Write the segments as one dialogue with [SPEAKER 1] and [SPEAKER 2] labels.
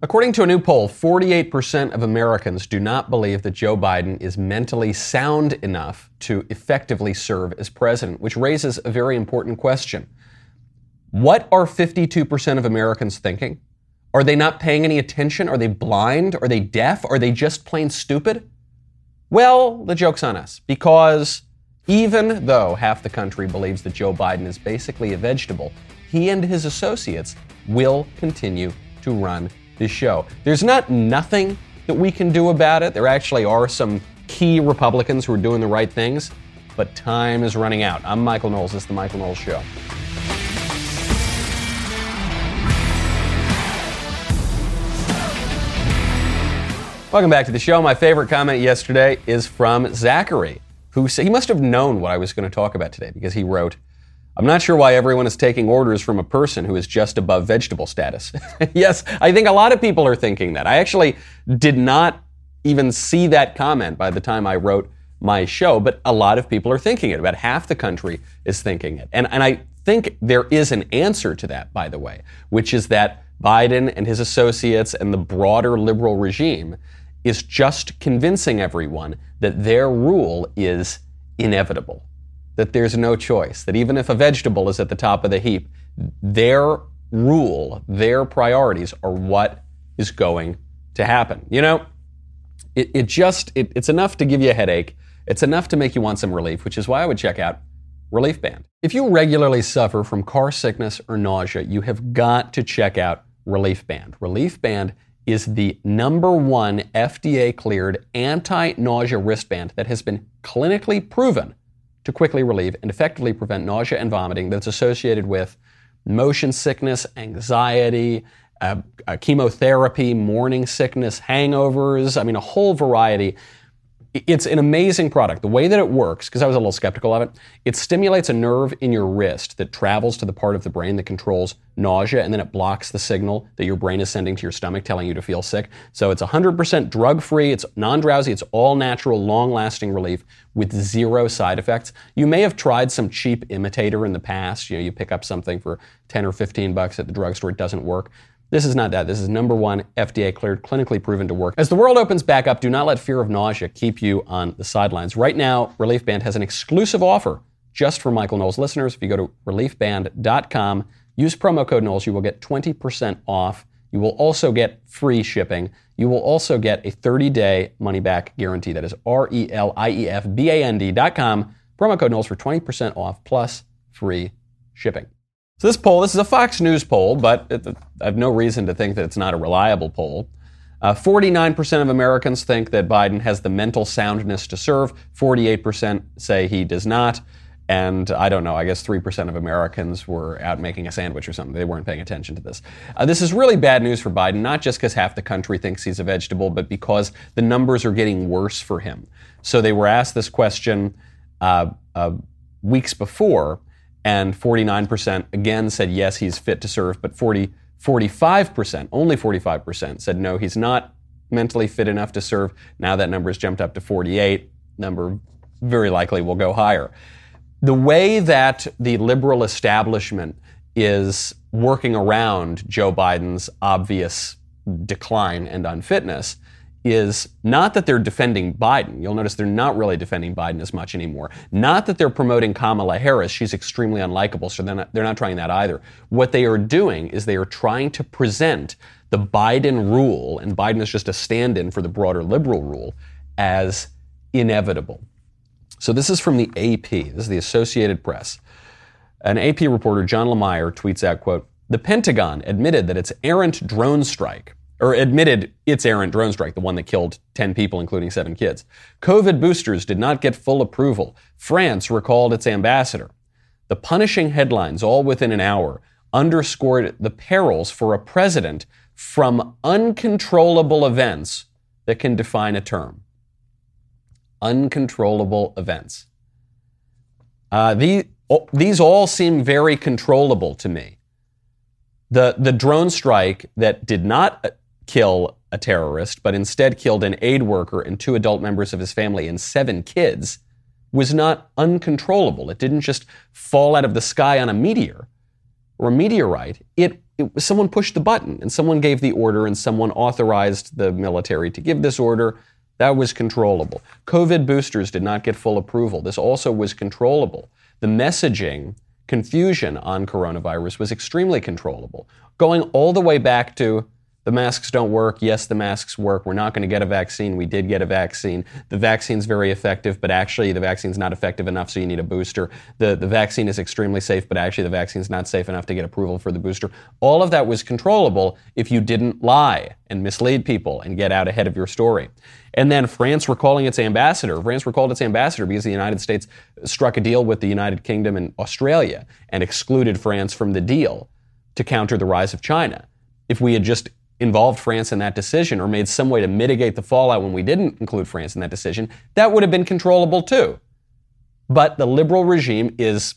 [SPEAKER 1] According to a new poll, 48% of Americans do not believe that Joe Biden is mentally sound enough to effectively serve as president, which raises a very important question. What are 52% of Americans thinking? Are they not paying any attention? Are they blind? Are they deaf? Are they just plain stupid? Well, the joke's on us, because even though half the country believes that Joe Biden is basically a vegetable, he and his associates will continue to run this show. There's not nothing that we can do about it. There actually are some key Republicans who are doing the right things, but time is running out. I'm Michael Knowles. This is The Michael Knowles Show. Welcome back to the show. My favorite comment yesterday is from Zachary, who said he must have known what I was going to talk about today because he wrote, I'm not sure why everyone is taking orders from a person who is just above vegetable status. yes, I think a lot of people are thinking that. I actually did not even see that comment by the time I wrote my show, but a lot of people are thinking it. About half the country is thinking it. And, and I think there is an answer to that, by the way, which is that Biden and his associates and the broader liberal regime is just convincing everyone that their rule is inevitable that there's no choice, that even if a vegetable is at the top of the heap, their rule, their priorities are what is going to happen. You know, it, it just, it, it's enough to give you a headache. It's enough to make you want some relief, which is why I would check out Relief Band. If you regularly suffer from car sickness or nausea, you have got to check out Relief Band. Relief Band is the number one FDA cleared anti nausea wristband that has been clinically proven to quickly relieve and effectively prevent nausea and vomiting that's associated with motion sickness, anxiety, uh, uh, chemotherapy, morning sickness, hangovers. I mean, a whole variety it's an amazing product. The way that it works, because I was a little skeptical of it, it stimulates a nerve in your wrist that travels to the part of the brain that controls nausea, and then it blocks the signal that your brain is sending to your stomach telling you to feel sick. So it's 100% drug free, it's non drowsy, it's all natural, long lasting relief with zero side effects. You may have tried some cheap imitator in the past. You know, you pick up something for 10 or 15 bucks at the drugstore, it doesn't work. This is not that. This is number one, FDA cleared, clinically proven to work. As the world opens back up, do not let fear of nausea keep you on the sidelines. Right now, Relief Band has an exclusive offer just for Michael Knowles listeners. If you go to reliefband.com, use promo code Knowles, you will get 20% off. You will also get free shipping. You will also get a 30 day money back guarantee. That is R E L I E F B A N D.com. Promo code Knowles for 20% off plus free shipping. So this poll, this is a Fox News poll, but it, I have no reason to think that it's not a reliable poll. Uh, 49% of Americans think that Biden has the mental soundness to serve. 48% say he does not. And I don't know, I guess 3% of Americans were out making a sandwich or something. They weren't paying attention to this. Uh, this is really bad news for Biden, not just because half the country thinks he's a vegetable, but because the numbers are getting worse for him. So they were asked this question uh, uh weeks before, and 49% again said yes, he's fit to serve, but 40, 45%, only 45% said no, he's not mentally fit enough to serve. Now that number has jumped up to 48. Number very likely will go higher. The way that the liberal establishment is working around Joe Biden's obvious decline and unfitness is not that they're defending Biden. You'll notice they're not really defending Biden as much anymore. Not that they're promoting Kamala Harris. She's extremely unlikable, so they're not, they're not trying that either. What they are doing is they are trying to present the Biden rule, and Biden is just a stand in for the broader liberal rule, as inevitable. So this is from the AP. This is the Associated Press. An AP reporter, John Lemire, tweets out, quote, the Pentagon admitted that its errant drone strike or admitted its errant drone strike, the one that killed 10 people, including seven kids. COVID boosters did not get full approval. France recalled its ambassador. The punishing headlines, all within an hour, underscored the perils for a president from uncontrollable events that can define a term. Uncontrollable events. Uh, the, these all seem very controllable to me. The, the drone strike that did not kill a terrorist, but instead killed an aid worker and two adult members of his family and seven kids, was not uncontrollable. It didn't just fall out of the sky on a meteor. or a meteorite. It, it someone pushed the button and someone gave the order and someone authorized the military to give this order. That was controllable. COVID boosters did not get full approval. This also was controllable. The messaging confusion on coronavirus was extremely controllable, going all the way back to the masks don't work. Yes, the masks work. We're not going to get a vaccine. We did get a vaccine. The vaccine's very effective, but actually the vaccine's not effective enough, so you need a booster. The, the vaccine is extremely safe, but actually the vaccine's not safe enough to get approval for the booster. All of that was controllable if you didn't lie and mislead people and get out ahead of your story. And then France recalling its ambassador. France recalled its ambassador because the United States struck a deal with the United Kingdom and Australia and excluded France from the deal to counter the rise of China. If we had just involved France in that decision or made some way to mitigate the fallout when we didn't include France in that decision, that would have been controllable too. But the liberal regime is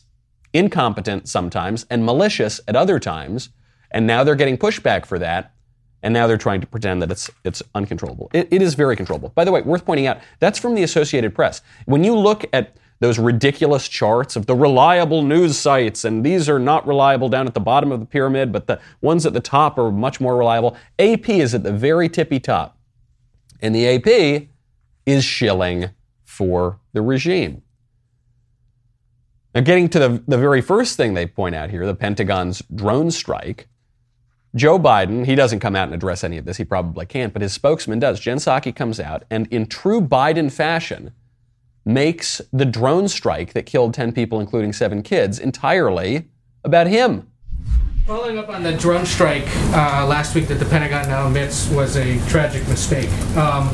[SPEAKER 1] incompetent sometimes and malicious at other times, and now they're getting pushback for that, and now they're trying to pretend that it's it's uncontrollable. it, it is very controllable. By the way, worth pointing out, that's from the Associated Press. When you look at those ridiculous charts of the reliable news sites, and these are not reliable down at the bottom of the pyramid, but the ones at the top are much more reliable. AP is at the very tippy top. And the AP is shilling for the regime. Now, getting to the, the very first thing they point out here, the Pentagon's drone strike, Joe Biden, he doesn't come out and address any of this. He probably can't, but his spokesman does. Jen Psaki comes out and, in true Biden fashion, makes the drone strike that killed 10 people, including seven kids, entirely about him.
[SPEAKER 2] Following up on the drone strike uh, last week that the Pentagon now admits was a tragic mistake, um,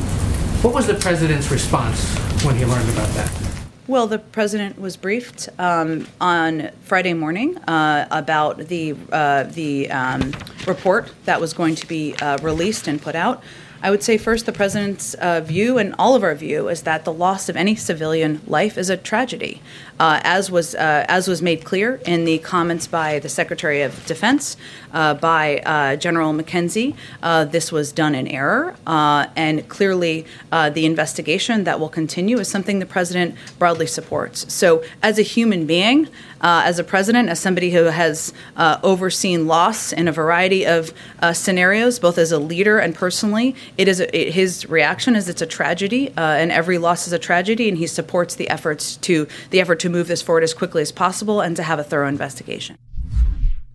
[SPEAKER 2] what was the president's response when he learned about that?
[SPEAKER 3] Well, the president was briefed um, on Friday morning uh, about the uh, the um, report that was going to be uh, released and put out. I would say first the president's uh, view and all of our view is that the loss of any civilian life is a tragedy, uh, as was uh, as was made clear in the comments by the Secretary of Defense, uh, by uh, General McKenzie. Uh, this was done in error, and clearly the investigation that will continue is something the president broadly supports. So, as a human being, as a president, as somebody who has overseen loss in a variety of scenarios, both as a leader and personally, it is a, it, his reaction is it's a tragedy, and every loss is a tragedy, and he supports the efforts to the effort to to move this forward as quickly as possible and to have a thorough investigation.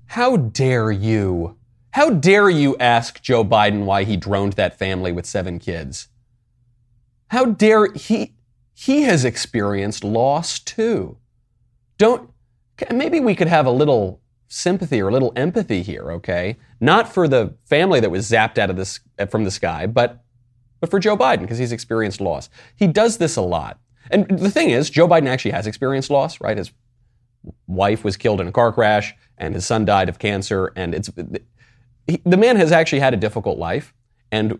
[SPEAKER 1] How dare you? How dare you ask Joe Biden why he droned that family with seven kids? How dare he? He has experienced loss too. Don't, maybe we could have a little sympathy or a little empathy here, okay? Not for the family that was zapped out of this from the sky, but but for Joe Biden because he's experienced loss. He does this a lot. And the thing is, Joe Biden actually has experienced loss, right? His wife was killed in a car crash, and his son died of cancer, and it's he, the man has actually had a difficult life, and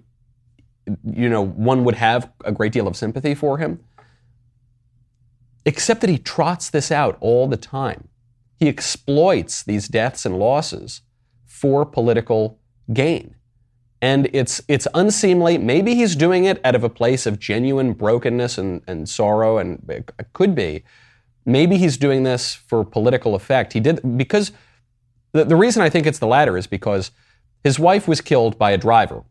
[SPEAKER 1] you know one would have a great deal of sympathy for him. Except that he trots this out all the time. He exploits these deaths and losses for political gain and it's it's unseemly. Maybe he's doing it out of a place of genuine brokenness and, and sorrow, and it could be. Maybe he's doing this for political effect. He did because the, the reason I think it's the latter is because his wife was killed by a driver.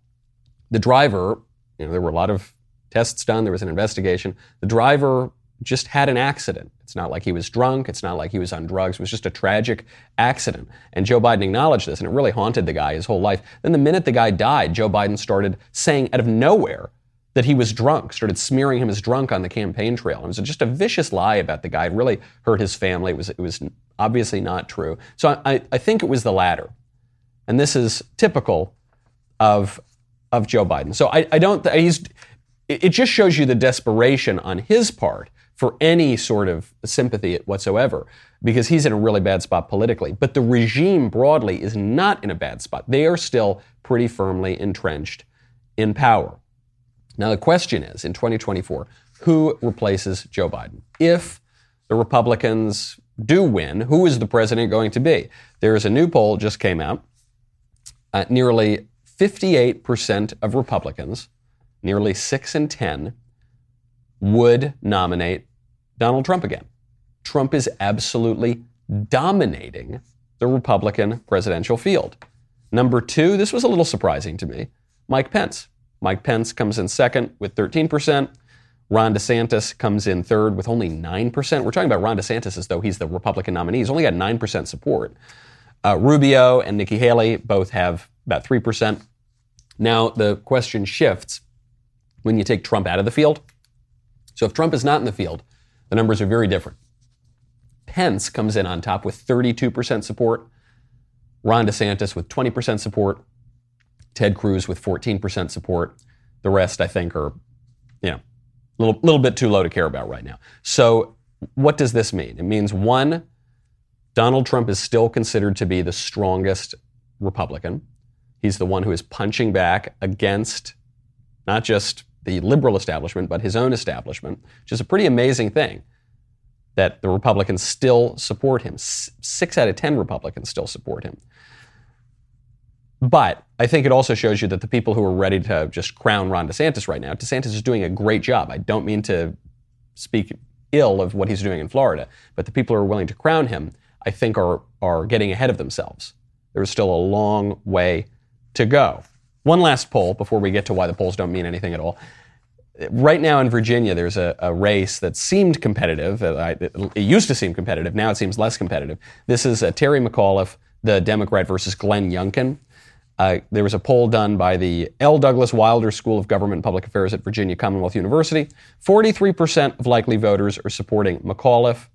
[SPEAKER 1] The driver, you know, there were a lot of tests done. There was an investigation. The driver just had an accident. It's not like he was drunk. It's not like he was on drugs. It was just a tragic accident. And Joe Biden acknowledged this, and it really haunted the guy his whole life. Then the minute the guy died, Joe Biden started saying out of nowhere that he was drunk, started smearing him as drunk on the campaign trail. It was just a vicious lie about the guy. It really hurt his family. It was, it was obviously not true. So I, I think it was the latter. And this is typical of, of Joe Biden. So I, I don't, he's, it just shows you the desperation on his part for any sort of sympathy whatsoever because he's in a really bad spot politically. But the regime broadly is not in a bad spot. They are still pretty firmly entrenched in power. Now, the question is in 2024, who replaces Joe Biden? If the Republicans do win, who is the president going to be? There is a new poll just came out. Uh, nearly 58% of Republicans, nearly 6 in 10, would nominate Donald Trump again. Trump is absolutely dominating the Republican presidential field. Number two, this was a little surprising to me, Mike Pence. Mike Pence comes in second with 13%. Ron DeSantis comes in third with only 9%. We're talking about Ron DeSantis as though he's the Republican nominee. He's only got 9% support. Uh, Rubio and Nikki Haley both have about 3%. Now, the question shifts when you take Trump out of the field. So, if Trump is not in the field, the numbers are very different. Pence comes in on top with 32% support, Ron DeSantis with 20% support, Ted Cruz with 14% support. The rest, I think, are, you know, a little, little bit too low to care about right now. So, what does this mean? It means one, Donald Trump is still considered to be the strongest Republican. He's the one who is punching back against not just the liberal establishment, but his own establishment, which is a pretty amazing thing that the Republicans still support him. Six out of 10 Republicans still support him. But I think it also shows you that the people who are ready to just crown Ron DeSantis right now, DeSantis is doing a great job. I don't mean to speak ill of what he's doing in Florida, but the people who are willing to crown him, I think, are, are getting ahead of themselves. There's still a long way to go. One last poll before we get to why the polls don't mean anything at all. Right now in Virginia, there's a, a race that seemed competitive. Uh, it, it, used to seem competitive. Now it seems less competitive. This is uh, Terry McAuliffe, the Democrat, versus Glenn Youngkin. Uh, there was a poll done by the L. Douglas Wilder School of Government and Public Affairs at Virginia Commonwealth University. 43% of likely voters are supporting McAuliffe.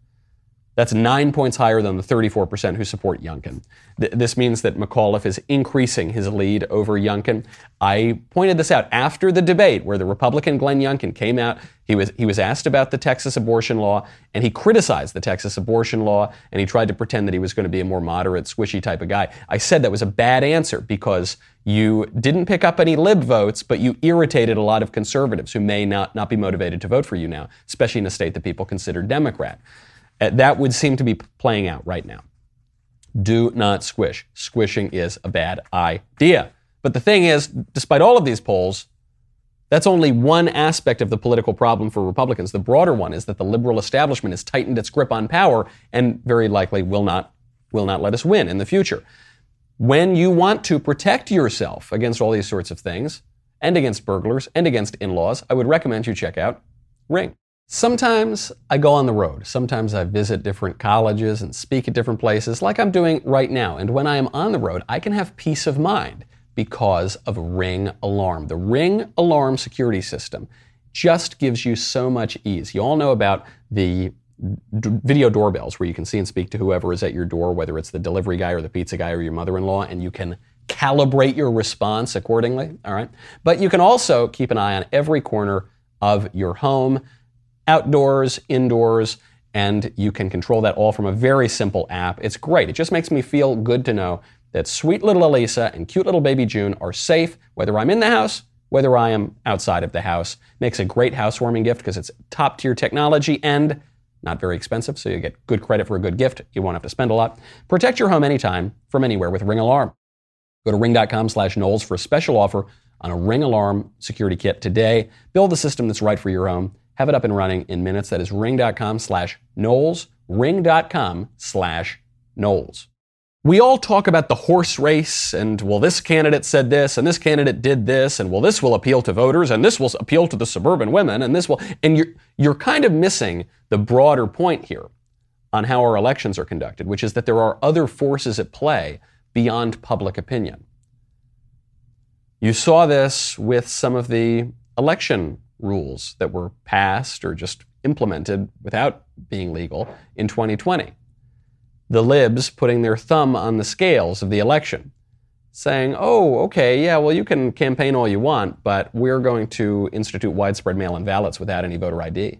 [SPEAKER 1] That's nine points higher than the 34% who support Youngkin. Th- this means that McAuliffe is increasing his lead over Youngkin. I pointed this out after the debate where the Republican Glenn Youngkin came out. He was, he was asked about the Texas abortion law, and he criticized the Texas abortion law, and he tried to pretend that he was going to be a more moderate, swishy type of guy. I said that was a bad answer because you didn't pick up any lib votes, but you irritated a lot of conservatives who may not, not be motivated to vote for you now, especially in a state that people consider Democrat. Uh, that would seem to be playing out right now. Do not squish. Squishing is a bad idea. But the thing is, despite all of these polls, that's only one aspect of the political problem for Republicans. The broader one is that the liberal establishment has tightened its grip on power and very likely will not, will not let us win in the future. When you want to protect yourself against all these sorts of things, and against burglars, and against in laws, I would recommend you check out Ring. Sometimes I go on the road. Sometimes I visit different colleges and speak at different places, like I'm doing right now. And when I am on the road, I can have peace of mind because of Ring Alarm. The Ring Alarm security system just gives you so much ease. You all know about the d- video doorbells where you can see and speak to whoever is at your door, whether it's the delivery guy or the pizza guy or your mother in law, and you can calibrate your response accordingly. All right. But you can also keep an eye on every corner of your home outdoors, indoors, and you can control that all from a very simple app. It's great. It just makes me feel good to know that sweet little Alisa and cute little baby June are safe, whether I'm in the house, whether I am outside of the house. Makes a great housewarming gift because it's top tier technology and not very expensive, so you get good credit for a good gift. You won't have to spend a lot. Protect your home anytime from anywhere with Ring Alarm. Go to ring.com slash Knowles for a special offer on a Ring Alarm security kit today. Build the system that's right for your home have it up and running in minutes. That is ring.com slash Knowles, ring.com slash Knowles. We all talk about the horse race and, well, this candidate said this and this candidate did this and, well, this will appeal to voters and this will appeal to the suburban women and this will, and you're, you're kind of missing the broader point here on how our elections are conducted, which is that there are other forces at play beyond public opinion. You saw this with some of the election rules that were passed or just implemented without being legal in 2020. The libs putting their thumb on the scales of the election, saying, oh, okay, yeah, well, you can campaign all you want, but we're going to institute widespread mail in ballots without any voter ID.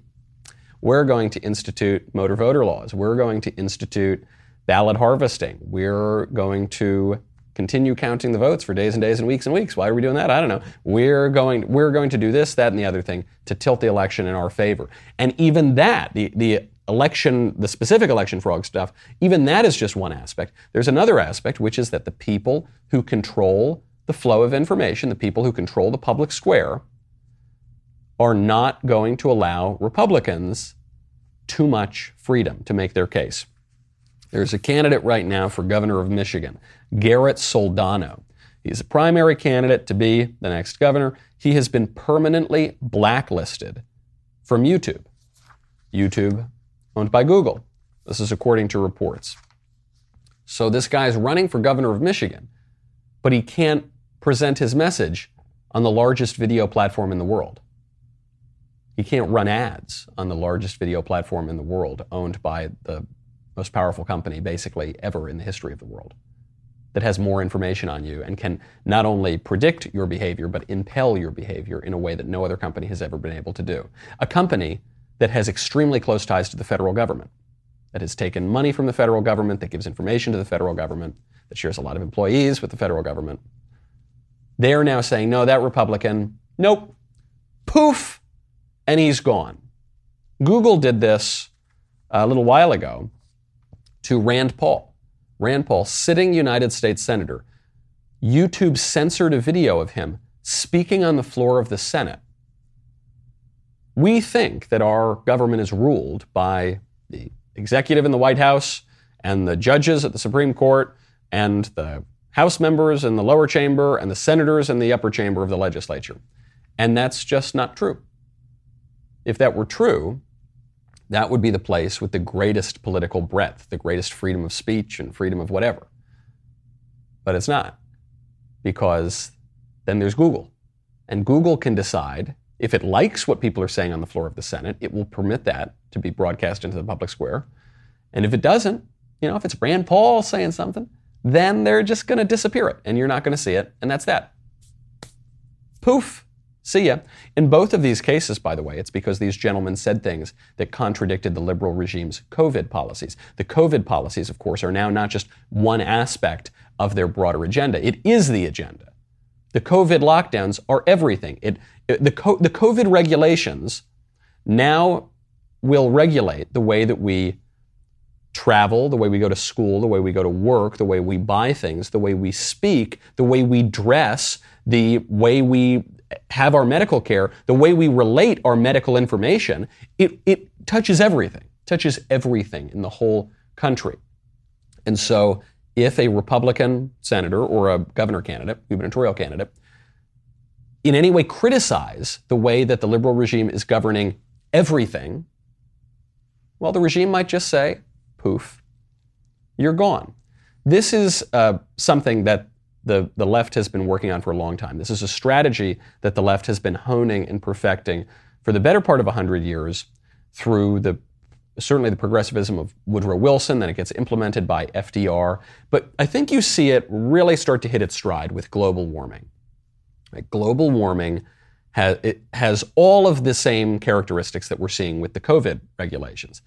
[SPEAKER 1] We're going to institute motor voter laws. We're going to institute ballot harvesting. We're going to continue counting the votes for days and days and weeks and weeks. Why are we doing that? I don't know. We're going, we're going to do this, that, and the other thing to tilt the election in our favor. And even that, the, the election, the specific election fraud stuff, even that is just one aspect. There's another aspect, which is that the people who control the flow of information, the people who control the public square, are not going to allow Republicans too much freedom to make their case. There's a candidate right now for governor of Michigan, Garrett Soldano. He's a primary candidate to be the next governor. He has been permanently blacklisted from YouTube. YouTube, owned by Google. This is according to reports. So this guy's running for governor of Michigan, but he can't present his message on the largest video platform in the world. He can't run ads on the largest video platform in the world, owned by the most powerful company basically ever in the history of the world, that has more information on you and can not only predict your behavior, but impel your behavior in a way that no other company has ever been able to do. A company that has extremely close ties to the federal government, that has taken money from the federal government, that gives information to the federal government, that shares a lot of employees with the federal government. They are now saying, no, that Republican, nope, poof, and he's gone. Google did this a little while ago to Rand Paul. Rand Paul, sitting United States Senator, YouTube censored a video of him speaking on the floor of the Senate. We think that our government is ruled by the executive in the White House and the judges at the Supreme Court and the House members in the lower chamber and the senators in the upper chamber of the legislature. And that's just not true. If that were true, that would be the place with the greatest political breadth, the greatest freedom of speech and freedom of whatever. But it's not, because then there's Google. And Google can decide if it likes what people are saying on the floor of the Senate, it will permit that to be broadcast into the public square. And if it doesn't, you know, if it's Rand Paul saying something, then they're just going to disappear it and you're not going to see it. And that's that. Poof. See ya. In both of these cases, by the way, it's because these gentlemen said things that contradicted the liberal regime's COVID policies. The COVID policies, of course, are now not just one aspect of their broader agenda, it is the agenda. The COVID lockdowns are everything. It, it the, co- the COVID regulations now will regulate the way that we travel, the way we go to school, the way we go to work, the way we buy things, the way we speak, the way we dress, the way we have our medical care, the way we relate our medical information, it, it touches everything, touches everything in the whole country. And so if a Republican senator or a governor candidate, gubernatorial candidate, in any way criticize the way that the liberal regime is governing everything, well, the regime might just say, poof, you're gone. This is uh, something that the, the left has been working on for a long time. This is a strategy that the left has been honing and perfecting for the better part of 100 years through the certainly the progressivism of Woodrow Wilson, then it gets implemented by FDR. But I think you see it really start to hit its stride with global warming. Global warming has, it has all of the same characteristics that we're seeing with the COVID regulations.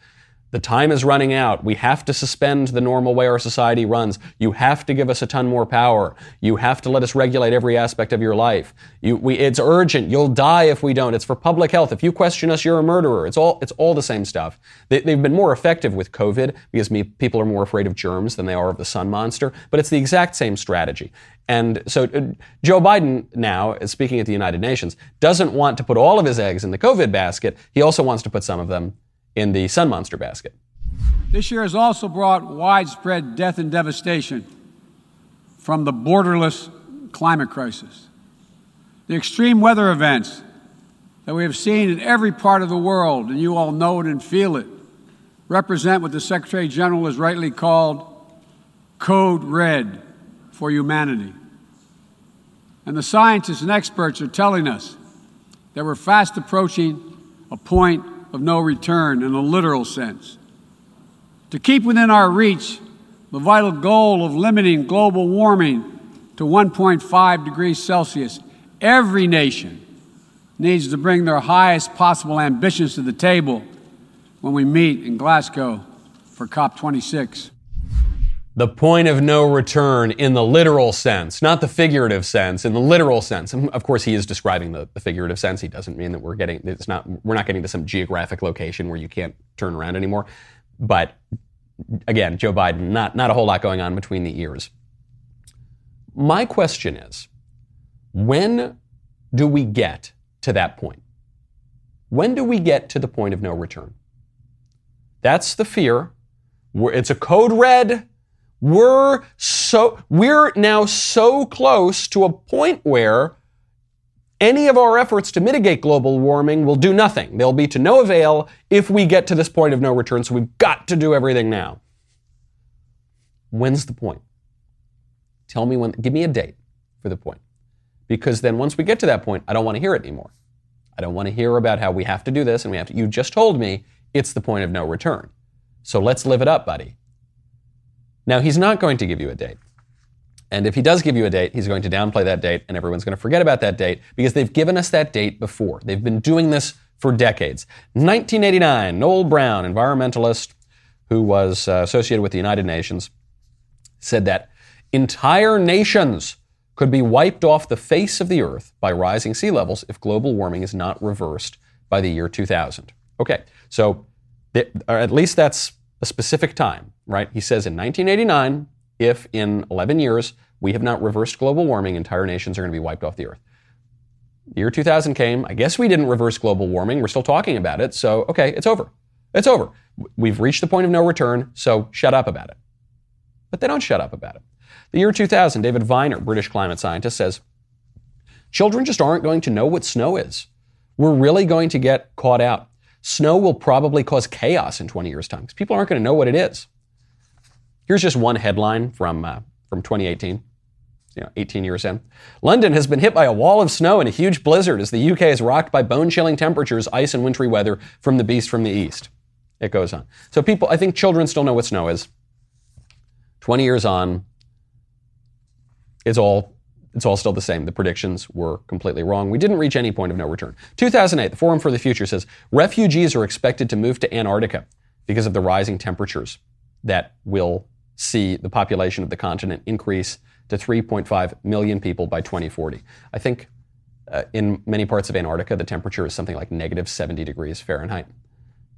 [SPEAKER 1] The time is running out. We have to suspend the normal way our society runs. You have to give us a ton more power. You have to let us regulate every aspect of your life. You, we, it's urgent. You'll die if we don't. It's for public health. If you question us, you're a murderer. It's all, it's all the same stuff. They, have been more effective with COVID because me, people are more afraid of germs than they are of the sun monster, but it's the exact same strategy. And so uh, Joe Biden now, speaking at the United Nations, doesn't want to put all of his eggs in the COVID basket. He also wants to put some of them in the Sun Monster basket.
[SPEAKER 4] This year has also brought widespread death and devastation from the borderless climate crisis. The extreme weather events that we have seen in every part of the world, and you all know it and feel it, represent what the Secretary General has rightly called Code Red for humanity. And the scientists and experts are telling us that we're fast approaching a point of no return in a literal sense. To keep within our reach the vital goal of limiting global warming to 1.5 degrees Celsius, every nation needs to bring their highest possible ambitions to the table when we meet in Glasgow for COP26
[SPEAKER 1] the point of no return in the literal sense, not the figurative sense, in the literal sense. And of course, he is describing the, the, figurative sense. He doesn't mean that we're getting it's not we're not getting to some geographic location where you can't turn around anymore. But again, Joe Biden, not not a whole lot going on between the ears. My question is, when do we get to that point? When do we get to the point of no return? That's the fear it's a code red. We're so we're now so close to a point where any of our efforts to mitigate global warming will do nothing. They'll be to no avail if we get to this point of no return. So we've got to do everything now. When's the point? Tell me when, give me a date for the point. Because then once we get to that point, I don't want to hear it anymore. I don't want to hear about how we have to do this and we have to. You just told me it's the point of no return. So let's live it up, buddy. Now, he's not going to give you a date. And if he does give you a date, he's going to downplay that date and everyone's going to forget about that date because they've given us that date before. They've been doing this for decades. 1989, Noel Brown, environmentalist who was uh, associated with the United Nations, said that entire nations could be wiped off the face of the earth by rising sea levels if global warming is not reversed by the year 2000. Okay, so th- at least that's a specific time, right? He says in 1989, if in 11 years we have not reversed global warming, entire nations are going to be wiped off the earth. The year 2000 came. I guess we didn't reverse global warming. We're still talking about it. So, okay, it's over. It's over. We've reached the point of no return, so shut up about it. But they don't shut up about it. The year 2000, David Viner, British climate scientist, says children just aren't going to know what snow is. We're really going to get caught out. Snow will probably cause chaos in 20 years' time because people aren't going to know what it is. Here's just one headline from, uh, from 2018 you know, 18 years in. London has been hit by a wall of snow and a huge blizzard as the UK is rocked by bone chilling temperatures, ice, and wintry weather from the beast from the east. It goes on. So, people, I think children still know what snow is. 20 years on, it's all, it's all still the same. The predictions were completely wrong. We didn't reach any point of no return. 2008, the Forum for the Future says refugees are expected to move to Antarctica because of the rising temperatures that will see the population of the continent increase to 3.5 million people by 2040. I think uh, in many parts of Antarctica, the temperature is something like negative 70 degrees Fahrenheit.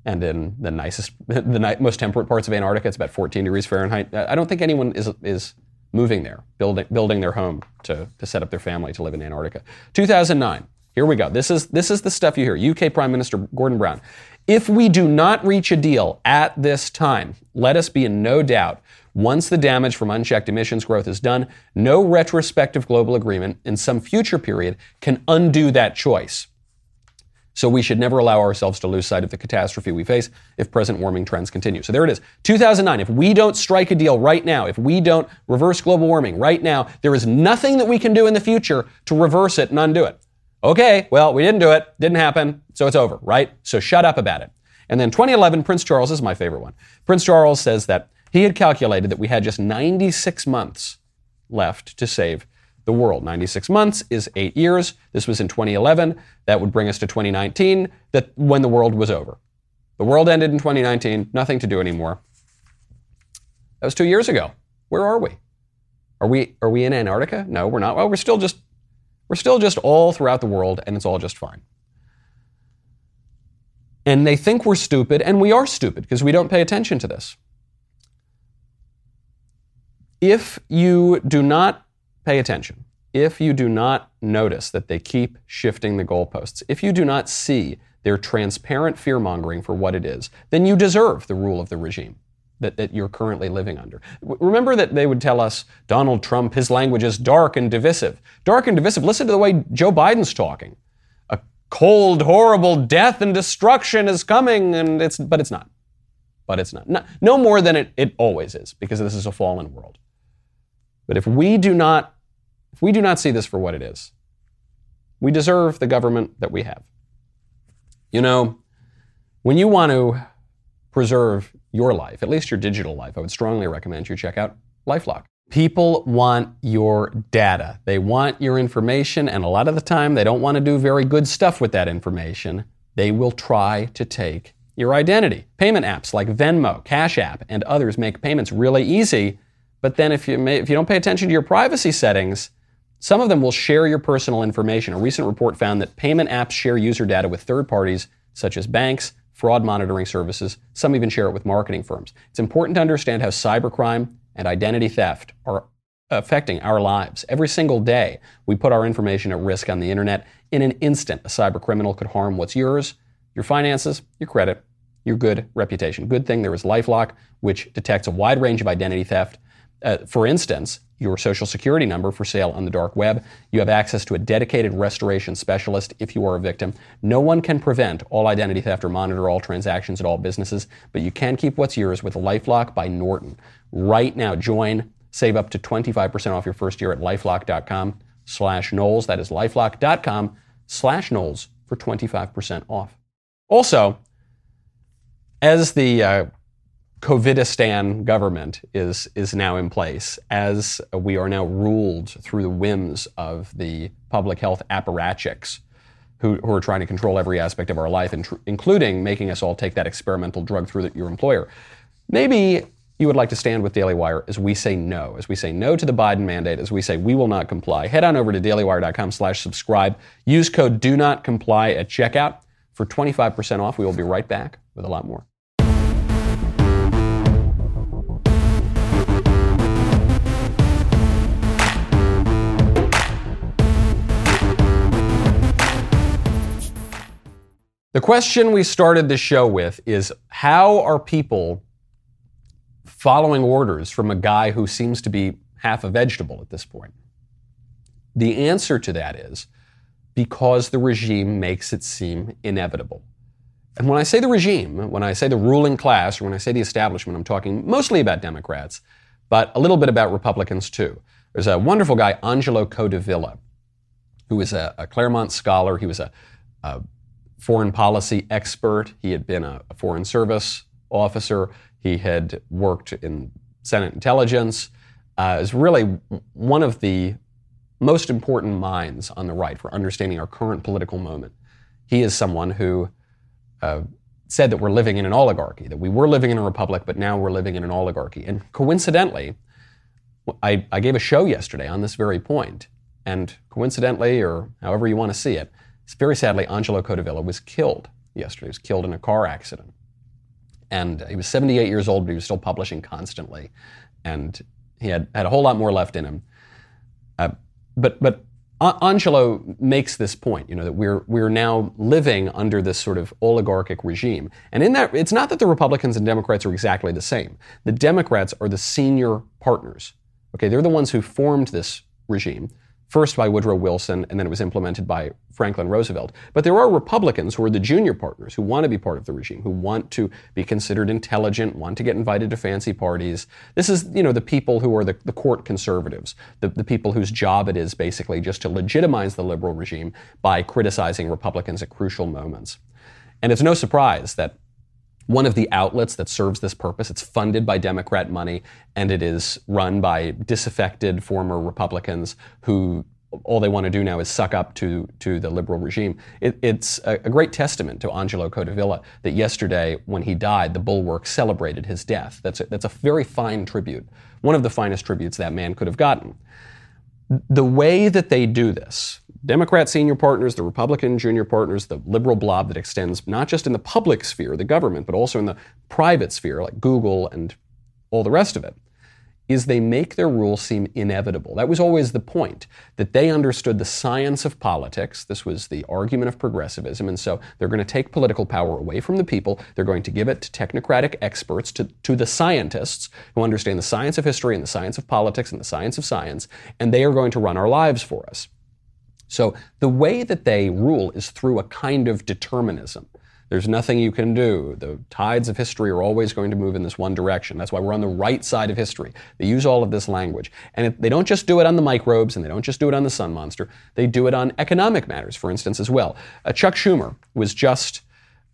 [SPEAKER 1] And in the nicest, the most temperate parts of Antarctica, it's about 14 degrees Fahrenheit. I don't think anyone is, is moving there, building, building their home to, to set up their family to live in Antarctica. 2009. Here we go. This is, this is the stuff you hear. UK Prime Minister Gordon Brown. If we do not reach a deal at this time, let us be in no doubt once the damage from unchecked emissions growth is done, no retrospective global agreement in some future period can undo that choice. So we should never allow ourselves to lose sight of the catastrophe we face if present warming trends continue. So there it is. 2009. If we don't strike a deal right now, if we don't reverse global warming right now, there is nothing that we can do in the future to reverse it and undo it. Okay, well, we didn't do it. Didn't happen. So it's over, right? So shut up about it. And then 2011, Prince Charles is my favorite one. Prince Charles says that he had calculated that we had just 96 months left to save the world. 96 months is eight years. This was in 2011. That would bring us to 2019, that when the world was over. The world ended in 2019, nothing to do anymore. That was two years ago. Where are we? Are we are we in Antarctica? No, we're not. Well, we're still just we're still just all throughout the world, and it's all just fine. And they think we're stupid, and we are stupid because we don't pay attention to this. If you do not pay attention, if you do not notice that they keep shifting the goalposts, if you do not see their transparent fear mongering for what it is, then you deserve the rule of the regime that, that you're currently living under. Remember that they would tell us Donald Trump, his language is dark and divisive. Dark and divisive. Listen to the way Joe Biden's talking. A cold, horrible death and destruction is coming, and it's but it's not. But it's not. not no more than it, it always is, because this is a fallen world. But if we do not, if we do not see this for what it is, we deserve the government that we have. You know, when you want to preserve your life, at least your digital life, I would strongly recommend you check out Lifelock. People want your data. They want your information, and a lot of the time they don't want to do very good stuff with that information. They will try to take your identity. Payment apps like Venmo, Cash App, and others make payments really easy but then if you, may, if you don't pay attention to your privacy settings, some of them will share your personal information. A recent report found that payment apps share user data with third parties, such as banks, fraud monitoring services. Some even share it with marketing firms. It's important to understand how cybercrime and identity theft are affecting our lives. Every single day, we put our information at risk on the internet. In an instant, a cybercriminal could harm what's yours, your finances, your credit, your good reputation. Good thing there is Lifelock, which detects a wide range of identity theft. Uh, for instance, your social security number for sale on the dark web. You have access to a dedicated restoration specialist if you are a victim. No one can prevent all identity theft or monitor all transactions at all businesses, but you can keep what's yours with Lifelock by Norton. Right now, join, save up to 25% off your first year at lifelock.com slash Knowles. That is lifelock.com slash Knowles for 25% off. Also, as the uh, COVIDistan government is, is now in place, as we are now ruled through the whims of the public health apparatchiks who, who are trying to control every aspect of our life, including making us all take that experimental drug through the, your employer. Maybe you would like to stand with Daily Wire as we say no, as we say no to the Biden mandate, as we say we will not comply. Head on over to dailywire.com slash subscribe. Use code do not comply at checkout for 25% off. We will be right back with a lot more. The question we started the show with is how are people following orders from a guy who seems to be half a vegetable at this point? The answer to that is because the regime makes it seem inevitable. And when I say the regime, when I say the ruling class, or when I say the establishment, I'm talking mostly about Democrats, but a little bit about Republicans too. There's a wonderful guy, Angelo Codevilla, who is a, a Claremont scholar. He was a, a foreign policy expert. He had been a, foreign service officer. He had worked in Senate intelligence. Uh, is really one of the most important minds on the right for understanding our current political moment. He is someone who uh, said that we're living in an oligarchy, that we were living in a republic, but now we're living in an oligarchy. And coincidentally, I, I gave a show yesterday on this very point, and coincidentally, or however you want to see it, very sadly, Angelo Codevilla was killed yesterday. He was killed in a car accident. And he was 78 years old, but he was still publishing constantly. And he had, had a whole lot more left in him. Uh, but, but Angelo makes this point, you know, that we're, we're now living under this sort of oligarchic regime. And in that, it's not that the Republicans and Democrats are exactly the same. The Democrats are the senior partners. Okay, they're the ones who formed this regime first by Woodrow Wilson, and then it was implemented by Franklin Roosevelt. But there are Republicans who are the junior partners who want to be part of the regime, who want to be considered intelligent, want to get invited to fancy parties. This is, you know, the people who are the, the court conservatives, the, the people whose job it is basically just to legitimize the liberal regime by criticizing Republicans at crucial moments. And it's no surprise that one of the outlets that serves this purpose. It's funded by Democrat money, and it is run by disaffected former Republicans who all they want to do now is suck up to, to the liberal regime. It, it's a, a, great testament to Angelo Codevilla that yesterday, when he died, the Bulwark celebrated his death. That's a, that's a very fine tribute, one of the finest tributes that man could have gotten. The way that they do this, Democrat senior partners, the Republican junior partners, the liberal blob that extends not just in the public sphere, the government, but also in the private sphere, like Google and all the rest of it, is they make their rules seem inevitable. That was always the point, that they understood the science of politics. This was the argument of progressivism. And so they're going to take political power away from the people. They're going to give it to technocratic experts, to, to the scientists who understand the science of history and the science of politics and the science of science. And they are going to run our lives for us. So the way that they rule is through a kind of determinism. There's nothing you can do. The tides of history are always going to move in this one direction. That's why we're on the right side of history. They use all of this language. And they don't just do it on the microbes and they don't just do it on the sun monster. They do it on economic matters, for instance, as well. Uh, Chuck Schumer was just,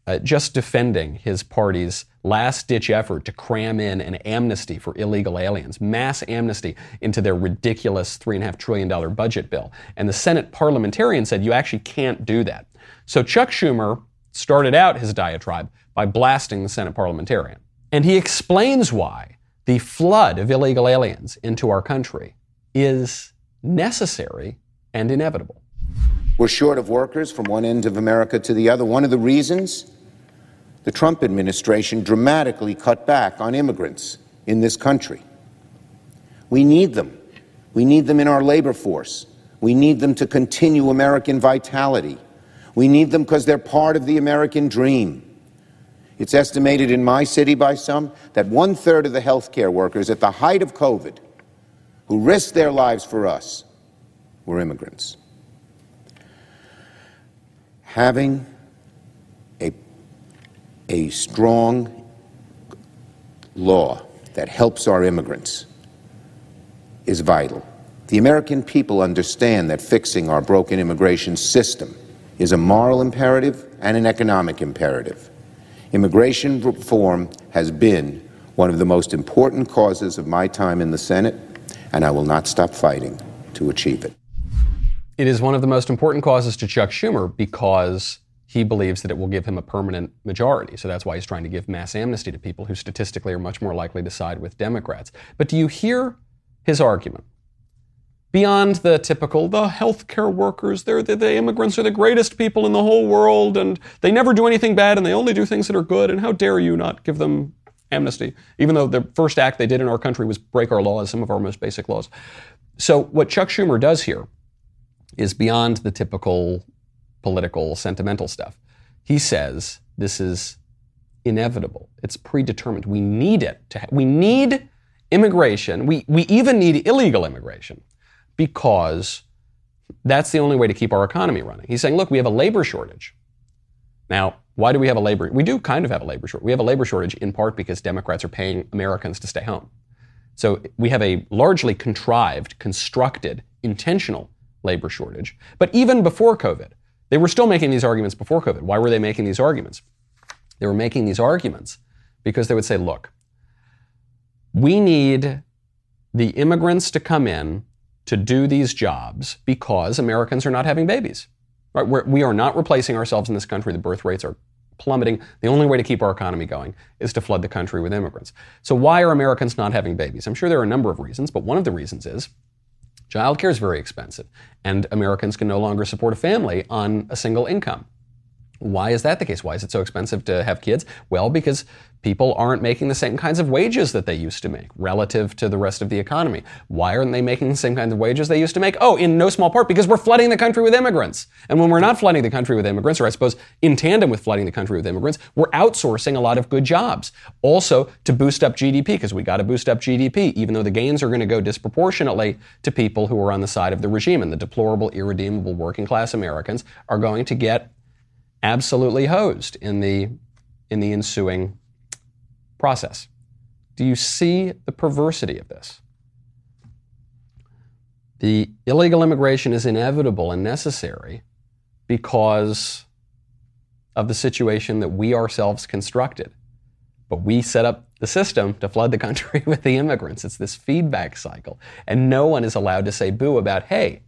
[SPEAKER 1] uh, just defending his party's last ditch effort to cram in an amnesty for illegal aliens, mass amnesty into their ridiculous $3.5 trillion budget bill. And the Senate parliamentarian said, you actually can't do that. So Chuck Schumer started out his diatribe by blasting the Senate parliamentarian. And he explains why the flood of illegal aliens into our country is necessary and inevitable.
[SPEAKER 5] We're short of workers from one end of America to the other. One of the reasons the Trump administration dramatically cut back on immigrants in this country. We need them. We need them in our labor force. We need them to continue American vitality. We need them because they're part of the American dream. It's estimated in my city by some that one third of the healthcare workers at the height of COVID who risked their lives for us were immigrants. Having a strong law that helps our immigrants is vital. The American people understand that fixing our broken immigration system is a moral imperative and an economic imperative. Immigration reform has been one of the most important causes of my time in the Senate, and I will not stop fighting to achieve it.
[SPEAKER 1] It is one of the most important causes to Chuck Schumer because he believes that it will give him a permanent majority. So that's why he's trying to give mass amnesty to people who statistically are much more likely to side with Democrats. But do you hear his argument? Beyond the typical, the healthcare workers, they're the, the immigrants are the greatest people in the whole world, and they never do anything bad, and they only do things that are good, and how dare you not give them amnesty, even though the first act they did in our country was break our laws, some of our most basic laws. So what Chuck Schumer does here is beyond the typical political, sentimental stuff. He says this is inevitable. It's predetermined. We need it. Ha- we need immigration. We, we even need illegal immigration because that's the only way to keep our economy running. He's saying, look, we have a labor shortage. Now, why do we have a labor? We do kind of have a labor shortage. We have a labor shortage in part because Democrats are paying Americans to stay home. So we have a largely contrived, constructed, intentional labor shortage. But even before COVID, they were still making these arguments before COVID. Why were they making these arguments? They were making these arguments because they would say, look, we need the immigrants to come in to do these jobs because Americans are not having babies. Right? We're, we are not replacing ourselves in this country. The birth rates are plummeting. The only way to keep our economy going is to flood the country with immigrants. So why are Americans not having babies? I'm sure there are a number of reasons, but one of the reasons is Childcare is very expensive, and Americans can no longer support a family on a single income. Why is that the case? Why is it so expensive to have kids? Well, because people aren't making the same kinds of wages that they used to make relative to the rest of the economy. Why aren't they making the same kinds of wages they used to make? Oh, in no small part because we're flooding the country with immigrants. And when we're not flooding the country with immigrants, or I suppose in tandem with flooding the country with immigrants, we're outsourcing a lot of good jobs. Also to boost up GDP, because we got to boost up GDP, even though the gains are going to go disproportionately to people who are on the side of the regime. And the deplorable, irredeemable working class Americans are going to get absolutely hosed in the in the ensuing process. Do you see the perversity of this? The illegal immigration is inevitable and necessary because of the situation that we ourselves constructed. But we set up the system to flood the country with the immigrants. It's this feedback cycle. And no one is allowed to say boo about, hey,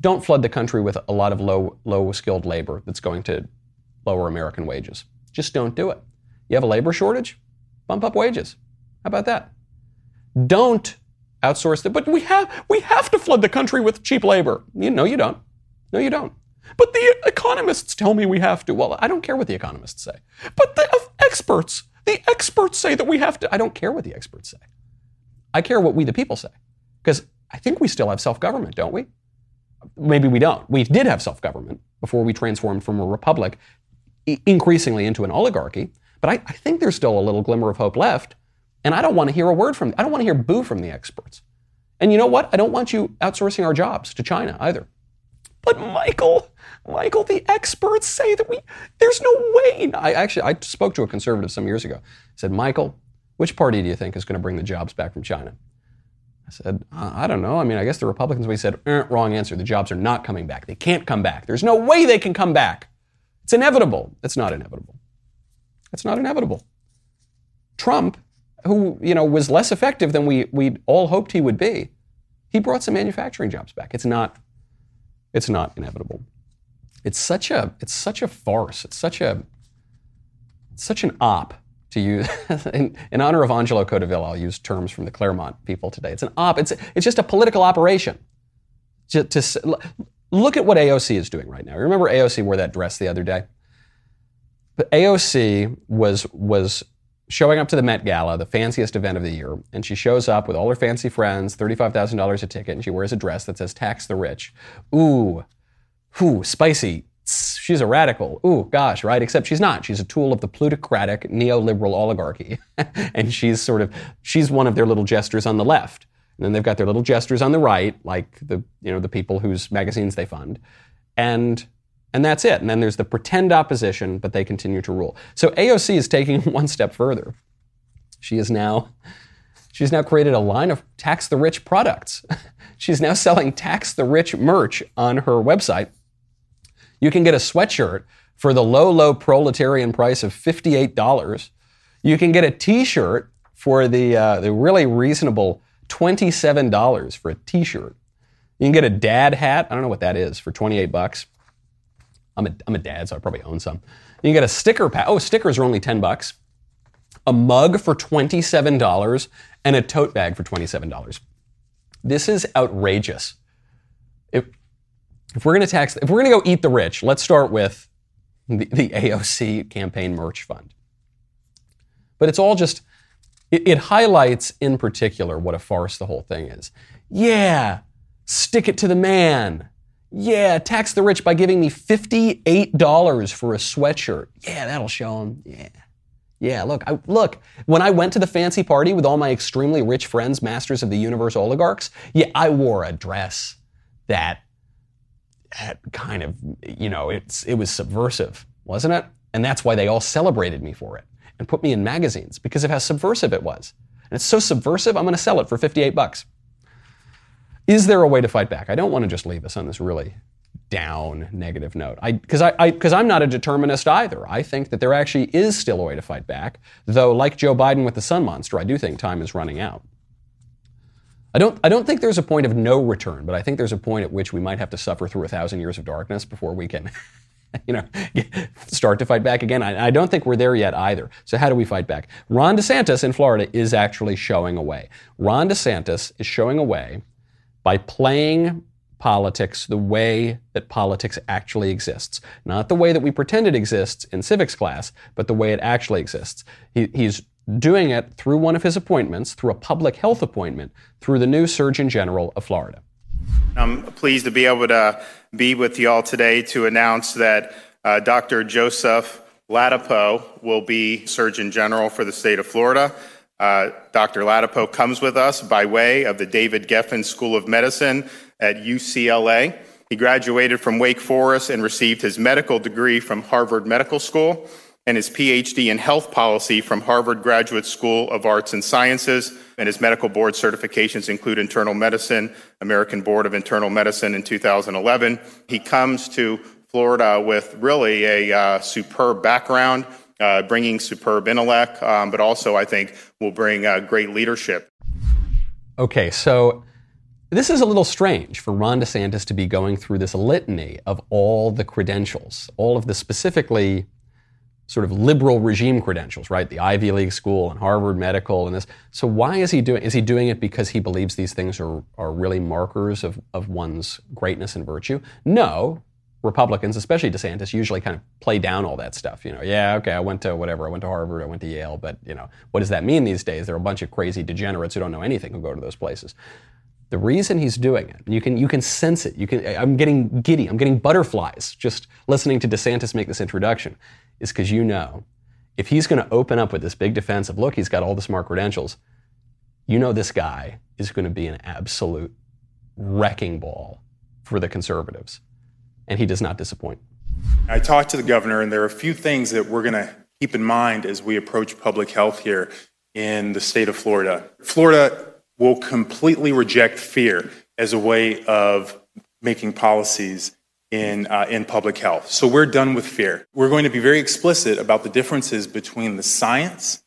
[SPEAKER 1] don't flood the country with a lot of low, low skilled labor that's going to lower American wages. Just don't do it. You have a labor shortage? Bump up wages. How about that? Don't outsource it. But we have, we have to flood the country with cheap labor. You, no, you don't. No, you don't. But the economists tell me we have to. Well, I don't care what the economists say. But the experts, the experts say that we have to. I don't care what the experts say. I care what we, the people, say. Because I think we still have self government, don't we? maybe we don't. We did have self government before we transformed from a republic increasingly into an oligarchy. But I, I, think there's still a little glimmer of hope left. And I don't want to hear a word from, I don't want to hear boo from the experts. And you know what? I don't want you outsourcing our jobs to China either. But Michael, Michael, the experts say that we, there's no way. I actually, I spoke to a conservative some years ago. I said, Michael, which party do you think is going to bring the jobs back from China? I said, I don't know. I mean, I guess the Republicans, we said, eh, wrong answer. The jobs are not coming back. They can't come back. There's no way they can come back. It's inevitable. It's not inevitable. It's not inevitable. Trump, who, you know, was less effective than we, we all hoped he would be, he brought some manufacturing jobs back. It's not, it's not inevitable. It's such a, it's such a farce. It's such a, such an op to use in, in, honor of Angelo Codevilla, I'll use terms from the Claremont people today. It's an op. It's it's just a political operation. To look at what AOC is doing right now. Remember AOC wore that dress the other day. AOC was was showing up to the Met Gala, the fanciest event of the year, and she shows up with all her fancy friends, thirty-five thousand dollars a ticket, and she wears a dress that says "Tax the Rich." Ooh, ooh, spicy she's a radical. Ooh, gosh, right? Except she's not. She's a tool of the plutocratic neoliberal oligarchy. and she's sort of, she's one of their little jesters on the left. And then they've got their little jesters on the right, like the, you know, the people whose magazines they fund. And and that's it. And then there's the pretend opposition, but they continue to rule. So AOC is taking one step further. She is now she's now created a line of tax the rich products. she's now selling tax the rich merch on her website. You can get a sweatshirt for the low, low proletarian price of $58. You can get a t-shirt for the, uh, the really reasonable $27 for a t-shirt. You can get a dad hat. I don't know what that is for 28 bucks. I'm a, I'm a dad, so I probably own some. You can get a sticker pack. Oh, stickers are only 10 bucks. A mug for $27 and a tote bag for $27. This is outrageous. If, if we're going to tax, if we're going to go eat the rich, let's start with the, the AOC campaign merch fund. But it's all just, it, it highlights in particular what a farce the whole thing is. Yeah, stick it to the man. Yeah, tax the rich by giving me $58 for a sweatshirt. Yeah, that'll show them. Yeah. Yeah, look, I, look, when I went to the fancy party with all my extremely rich friends, masters of the universe oligarchs, yeah, I wore a dress that, that kind of, you know, it's, it was subversive, wasn't it? And that's why they all celebrated me for it and put me in magazines because of how subversive it was. And it's so subversive, I'm going to sell it for 58 bucks. Is there a way to fight back? I don't want to just leave us on this really down negative note. Because I, because I, I'm not a determinist either. I think that there actually is still a way to fight back. Though, like Joe Biden with the sun monster, I do think time is running out. I don't, I don't think there's a point of no return, but I think there's a point at which we might have to suffer through a thousand years of darkness before we can, you know, start to fight back again. I, I don't think we're there yet either. So how do we fight back? Ron DeSantis in Florida is actually showing a way. Ron DeSantis is showing a way by playing politics the way that politics actually exists. Not the way that we pretend it exists in civics class, but the way it actually exists. He, he's doing it through one of his appointments, through a public health appointment, through the new Surgeon General of Florida.
[SPEAKER 6] I'm pleased to be able to be with you all today to announce that uh, Dr. Joseph Ladapo will be Surgeon General for the state of Florida. Uh, Dr. Ladapo comes with us by way of the David Geffen School of Medicine at UCLA. He graduated from Wake Forest and received his medical degree from Harvard Medical School and his PhD in health policy from Harvard Graduate School of Arts and Sciences. And his medical board certifications include internal medicine, American Board of Internal Medicine in 2011. He comes to Florida with really a uh, superb background bringing superb intellect, um, but also I think will bring uh, great leadership.
[SPEAKER 1] Okay, so this is a little strange for Ron DeSantis to be going through this litany of all the credentials, all of the specifically sort of liberal regime credentials, right? The Ivy League school and Harvard Medical and this. So why is he doing? Is he doing it because he believes these things are are really markers of of one's greatness and virtue? No, Republicans, especially DeSantis, usually kind of play down all that stuff. You know, yeah, okay, I went to whatever, I went to Harvard, I went to Yale, but you know, what does that mean these days? There are a bunch of crazy degenerates who don't know anything who go to those places. The reason he's doing it, you can you can sense it. You can I'm getting giddy, I'm getting butterflies just listening to DeSantis make this introduction, is because you know, if he's going to open up with this big defense of look, he's got all the smart credentials, you know this guy is going to be an absolute wrecking ball for the conservatives and he does not disappoint.
[SPEAKER 7] I talked to the governor, and there are a few things that we're going to keep in mind as we approach public health here in the state of Florida. Florida will completely reject fear as a way of making policies in, uh, in public health. So we're done with fear. We're going to be very explicit about the differences between the science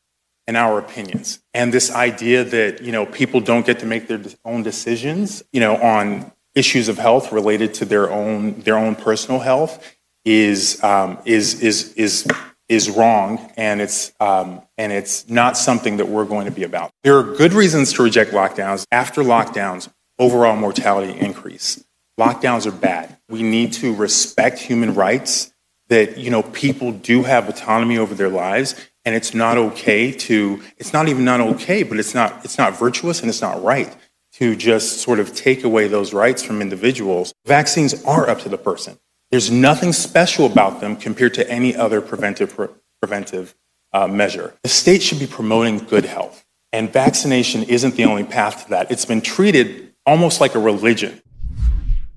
[SPEAKER 7] and our opinions. And this idea that, you know, people don't get to make their own decisions, you know, on issues of health related to their own their own personal health is um, is is is is wrong, and it's um, and it's not something that we're going to be about. There are good reasons to reject lockdowns. After lockdowns, overall mortality increase. Lockdowns are bad. We need to respect human rights. That you know people do have autonomy over their lives, and it's not okay to. It's not even not okay, but it's not. It's not virtuous and it's not right to just sort of take away those rights from individuals. Vaccines are up to the person. There's nothing special about them compared to any other preventive, preventive uh, measure. The state should be promoting good health, and vaccination isn't the only path to that. It's been treated almost like a religion.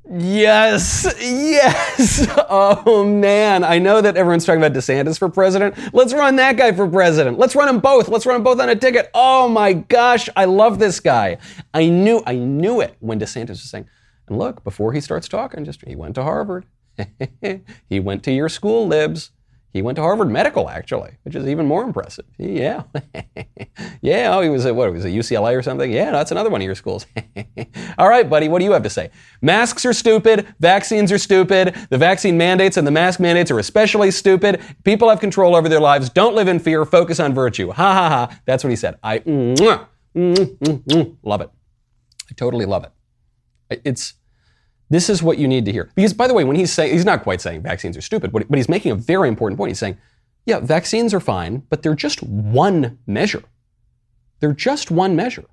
[SPEAKER 1] Yes, yes. Oh man, I know that everyone's talking about DeSantis for president. Let's run that guy for president. Let's run them both. Let's run them both on a ticket. Oh my gosh, I love this guy. I knew, I knew it when DeSantis was saying, and look, before he starts talking, just he went to Harvard. he went to your school, libs. He went to Harvard Medical, actually, which is even more impressive. Yeah. yeah, oh, he was at, what, was at UCLA or something? Yeah, that's another one of your schools. All right, buddy, what do you have to say? Masks are stupid. Vaccines are stupid. The vaccine mandates and the mask mandates are especially stupid. People have control over their lives. Don't live in fear. Focus on virtue. Ha ha ha. That's what he said. I mm, mm, mm, love it. I totally love it. It's this is what you need to hear. Because, by the way, when he's saying, he's not quite saying vaccines are stupid, but, he's making a very important point. He's saying, yeah, vaccines are fine, but they're just one measure. They're just one measure.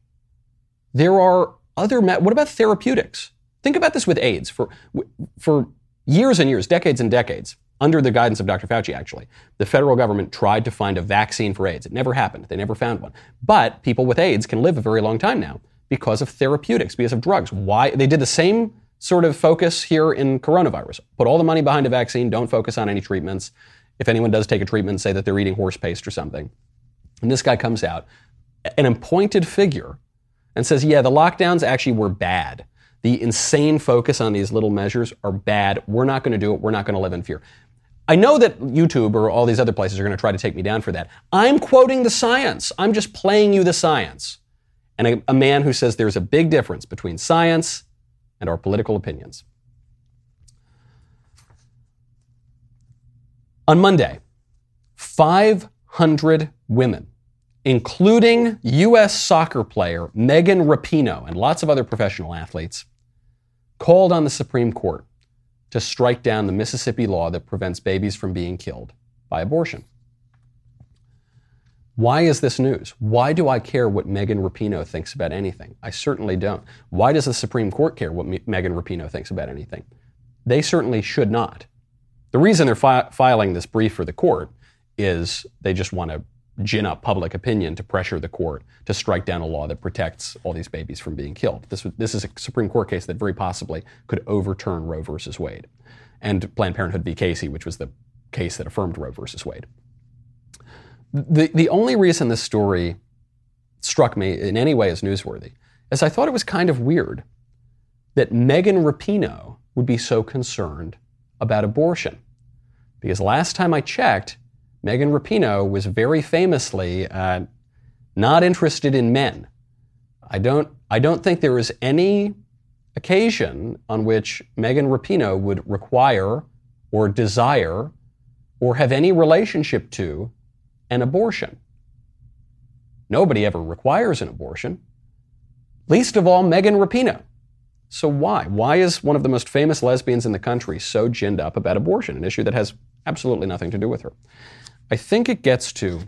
[SPEAKER 1] There are other, me- what about therapeutics? Think about this with AIDS. For, for years and years, decades and decades, under the guidance of Dr. Fauci, actually, the federal government tried to find a vaccine for AIDS. It never happened. They never found one. But people with AIDS can live a very long time now because of therapeutics, because of drugs. Why? They did the same sort of focus here in coronavirus. Put all the money behind a vaccine, don't focus on any treatments. If anyone does take a treatment, say that they're eating horse paste or something. And this guy comes out, an appointed figure, and says, yeah, the lockdowns actually were bad. The insane focus on these little measures are bad. We're not going to do it. We're not going to live in fear. I know that YouTube or all these other places are going to try to take me down for that. I'm quoting the science. I'm just playing you the science. And a, a man who says there's a big difference between science and our political opinions. On Monday, 500 women, including U.S. soccer player Megan Rapinoe and lots of other professional athletes, called on the Supreme Court to strike down the Mississippi law that prevents babies from being killed by abortion. Why is this news? Why do I care what Megan Rapinoe thinks about anything? I certainly don't. Why does the Supreme Court care what Megan Rapinoe thinks about anything? They certainly should not. The reason they're fi- filing this brief for the court is they just want to gin up public opinion to pressure the court to strike down a law that protects all these babies from being killed. This, this is a Supreme Court case that very possibly could overturn Roe versus Wade and Planned Parenthood v. Casey, which was the case that affirmed Roe versus Wade. The, the only reason this story struck me in any way as newsworthy is I thought it was kind of weird that Megan Rapinoe would be so concerned about abortion. Because last time I checked, Megan Rapinoe was very famously uh, not interested in men. I don't, I don't think there is any occasion on which Megan Rapinoe would require or desire or have any relationship to an abortion. Nobody ever requires an abortion, least of all Megan Rapinoe. So why? Why is one of the most famous lesbians in the country so ginned up about abortion, an issue that has absolutely nothing to do with her? I think it gets to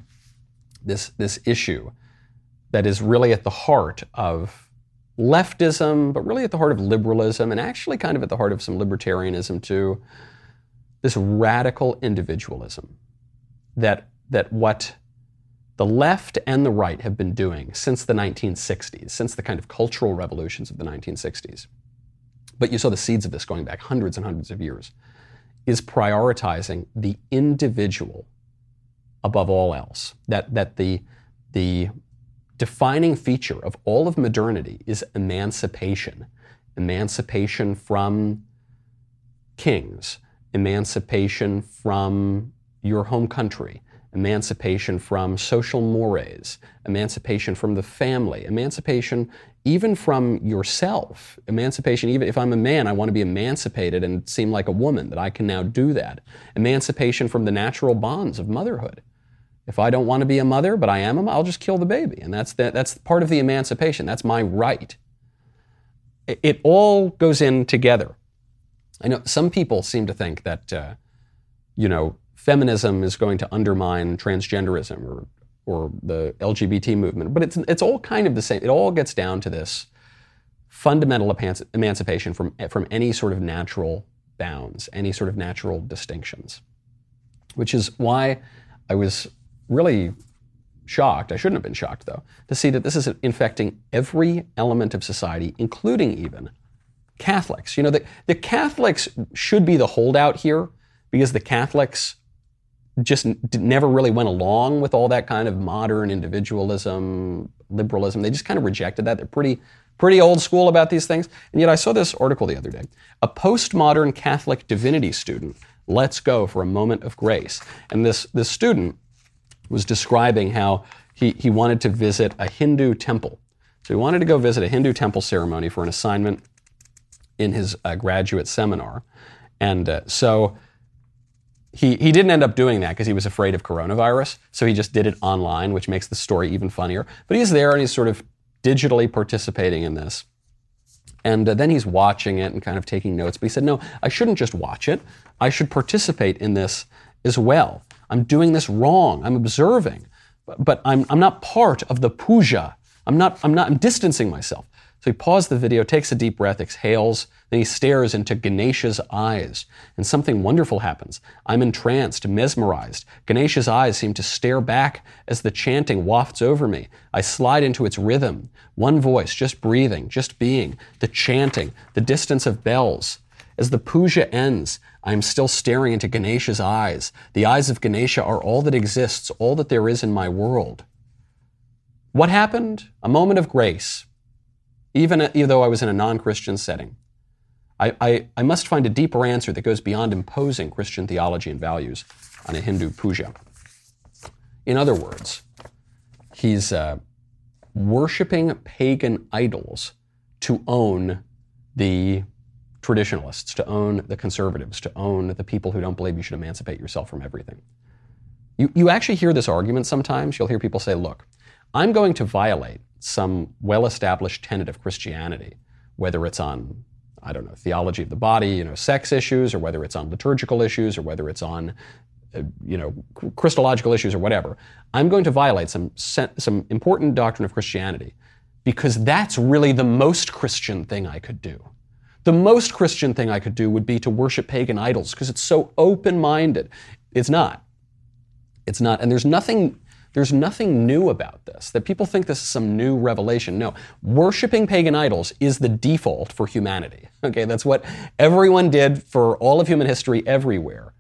[SPEAKER 1] this, this issue that is really at the heart of leftism, but really at the heart of liberalism, and actually kind of at the heart of some libertarianism too. This radical individualism that that what the left and the right have been doing since the 1960s, since the kind of cultural revolutions of the 1960s, but you saw the seeds of this going back hundreds and hundreds of years, is prioritizing the individual above all else. That, that the, the defining feature of all of modernity is emancipation. Emancipation from kings, emancipation from your home country, emancipation from social mores, emancipation from the family, emancipation even from yourself. Emancipation, even if I'm a man, I want to be emancipated and seem like a woman, that I can now do that. Emancipation from the natural bonds of motherhood. If I don't want to be a mother, but I am a mother, I'll just kill the baby. And that's, the, that's part of the emancipation. That's my right. It, it all goes in together. I know some people seem to think that, uh, you know, feminism is going to undermine transgenderism or, or the LGBT movement. But it's, it's all kind of the same. It all gets down to this fundamental emancipation from, from any sort of natural bounds, any sort of natural distinctions. Which is why I was really shocked, I shouldn't have been shocked though, to see that this is infecting every element of society, including even Catholics. You know, the, the Catholics should be the holdout here because the Catholics just never really went along with all that kind of modern individualism, liberalism. They just kind of rejected that. They're pretty, pretty old school about these things. And yet I saw this article the other day. A postmodern Catholic divinity student lets go for a moment of grace. And this, this student was describing how he, he wanted to visit a Hindu temple. So he wanted to go visit a Hindu temple ceremony for an assignment in his uh, graduate seminar. And uh, so he, he didn't end up doing that because he was afraid of coronavirus. So he just did it online, which makes the story even funnier. But he's there and he's sort of digitally participating in this. And uh, then he's watching it and kind of taking notes. But he said, no, I shouldn't just watch it. I should participate in this as well. I'm doing this wrong. I'm observing, but I'm, I'm not part of the puja. I'm not, I'm not, I'm distancing myself. So he paused the video, takes a deep breath, exhales, then he stares into Ganesha's eyes, and something wonderful happens. I'm entranced, mesmerized. Ganesha's eyes seem to stare back as the chanting wafts over me. I slide into its rhythm. One voice, just breathing, just being, the chanting, the distance of bells. As the puja ends, I am still staring into Ganesha's eyes. The eyes of Ganesha are all that exists, all that there is in my world. What happened? A moment of grace, even, though I was in a non Christian setting. I, I, I, must find a deeper answer that goes beyond imposing Christian theology and values on a Hindu puja. In other words, he's uh, worshiping pagan idols to own the traditionalists, to own the conservatives, to own the people who don't believe you should emancipate yourself from everything. You, you actually hear this argument sometimes. You'll hear people say, look, I'm going to violate some well established tenet of Christianity, whether it's on, I don't know, theology of the body, you know, sex issues, or whether it's on liturgical issues, or whether it's on, uh, you know, Christological issues, or whatever. I'm going to violate some, some important doctrine of Christianity because that's really the most Christian thing I could do. The most Christian thing I could do would be to worship pagan idols because it's so open minded. It's not. It's not. And there's nothing. There's nothing new about this, that people think this is some new revelation. No, worshiping pagan idols is the default for humanity. Okay, that's what everyone did for all of human history everywhere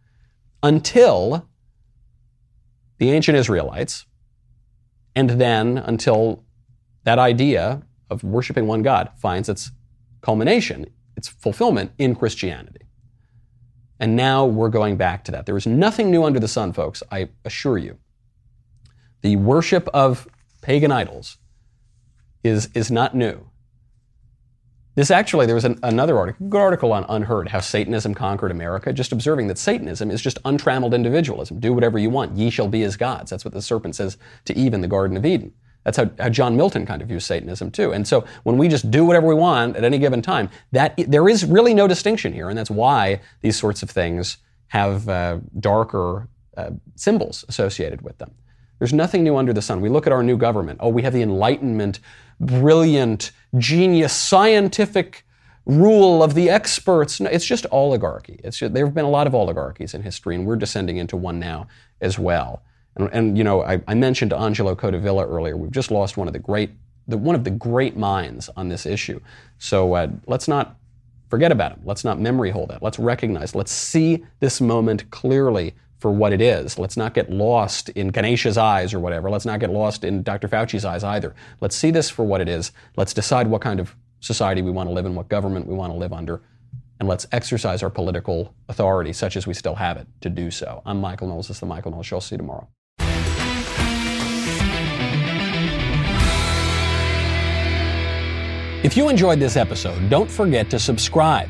[SPEAKER 1] until the ancient Israelites, and then until that idea of worshiping one God finds its culmination its fulfillment in Christianity. And now we're going back to that. There is nothing new under the sun, folks, I assure you. The worship of pagan idols is, is not new. This actually, there was an, another article, good article on UnHerd, how Satanism conquered America, just observing that Satanism is just untrammeled individualism. Do whatever you want. Ye shall be as gods. That's what the serpent says to Eve in the Garden of Eden. That's how, how, John Milton kind of views Satanism too. And so when we just do whatever we want at any given time, that there is really no distinction here, and that's why these sorts of things have uh, darker uh, symbols associated with them. There's nothing new under the sun. We look at our new government. Oh, we have the Enlightenment, brilliant, genius, scientific rule of the experts. No, it's just oligarchy. It's just, there have been a lot of oligarchies in history, and we're descending into one now as well. And, and you know, I, I, mentioned Angelo Codevilla earlier. We've just lost one of the great, the, one of the great minds on this issue. So uh, let's not forget about him. Let's not memory hold that. Let's recognize. Let's see this moment clearly for what it is. Let's not get lost in Ganesha's eyes or whatever. Let's not get lost in Dr. Fauci's eyes either. Let's see this for what it is. Let's decide what kind of society we want to live in, what government we want to live under, and let's exercise our political authority, such as we still have it, to do so. I'm Michael Knowles. This is the Michael Knowles Show. See you tomorrow. If you enjoyed this episode, don't forget to subscribe.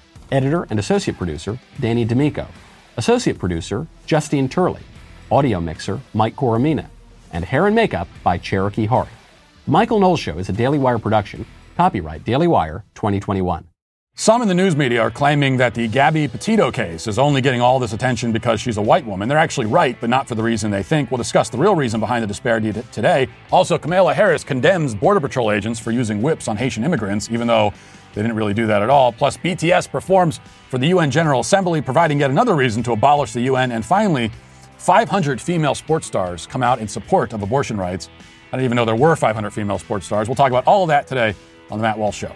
[SPEAKER 1] Editor and associate producer, Danny D'Amico. Associate producer, Justine Turley. Audio mixer, Mike Coromina. And hair and makeup by Cherokee Hart. Michael Knowles Show is a Daily Wire production. Copyright Daily Wire 2021.
[SPEAKER 8] Some in the news media are claiming that the Gabby Petito case is only getting all this attention because she's a white woman. They're actually right, but not for the reason they think. We'll discuss the real reason behind the disparity t- today. Also, Kamala Harris condemns Border Patrol agents for using whips on Haitian immigrants, even though they didn't really do that at all. Plus, BTS performs for the UN General Assembly, providing yet another reason to abolish the UN. And finally, 500 female sports stars come out in support of abortion rights. I didn't even know there were 500 female sports stars. We'll talk about all of that today on The Matt Walsh Show.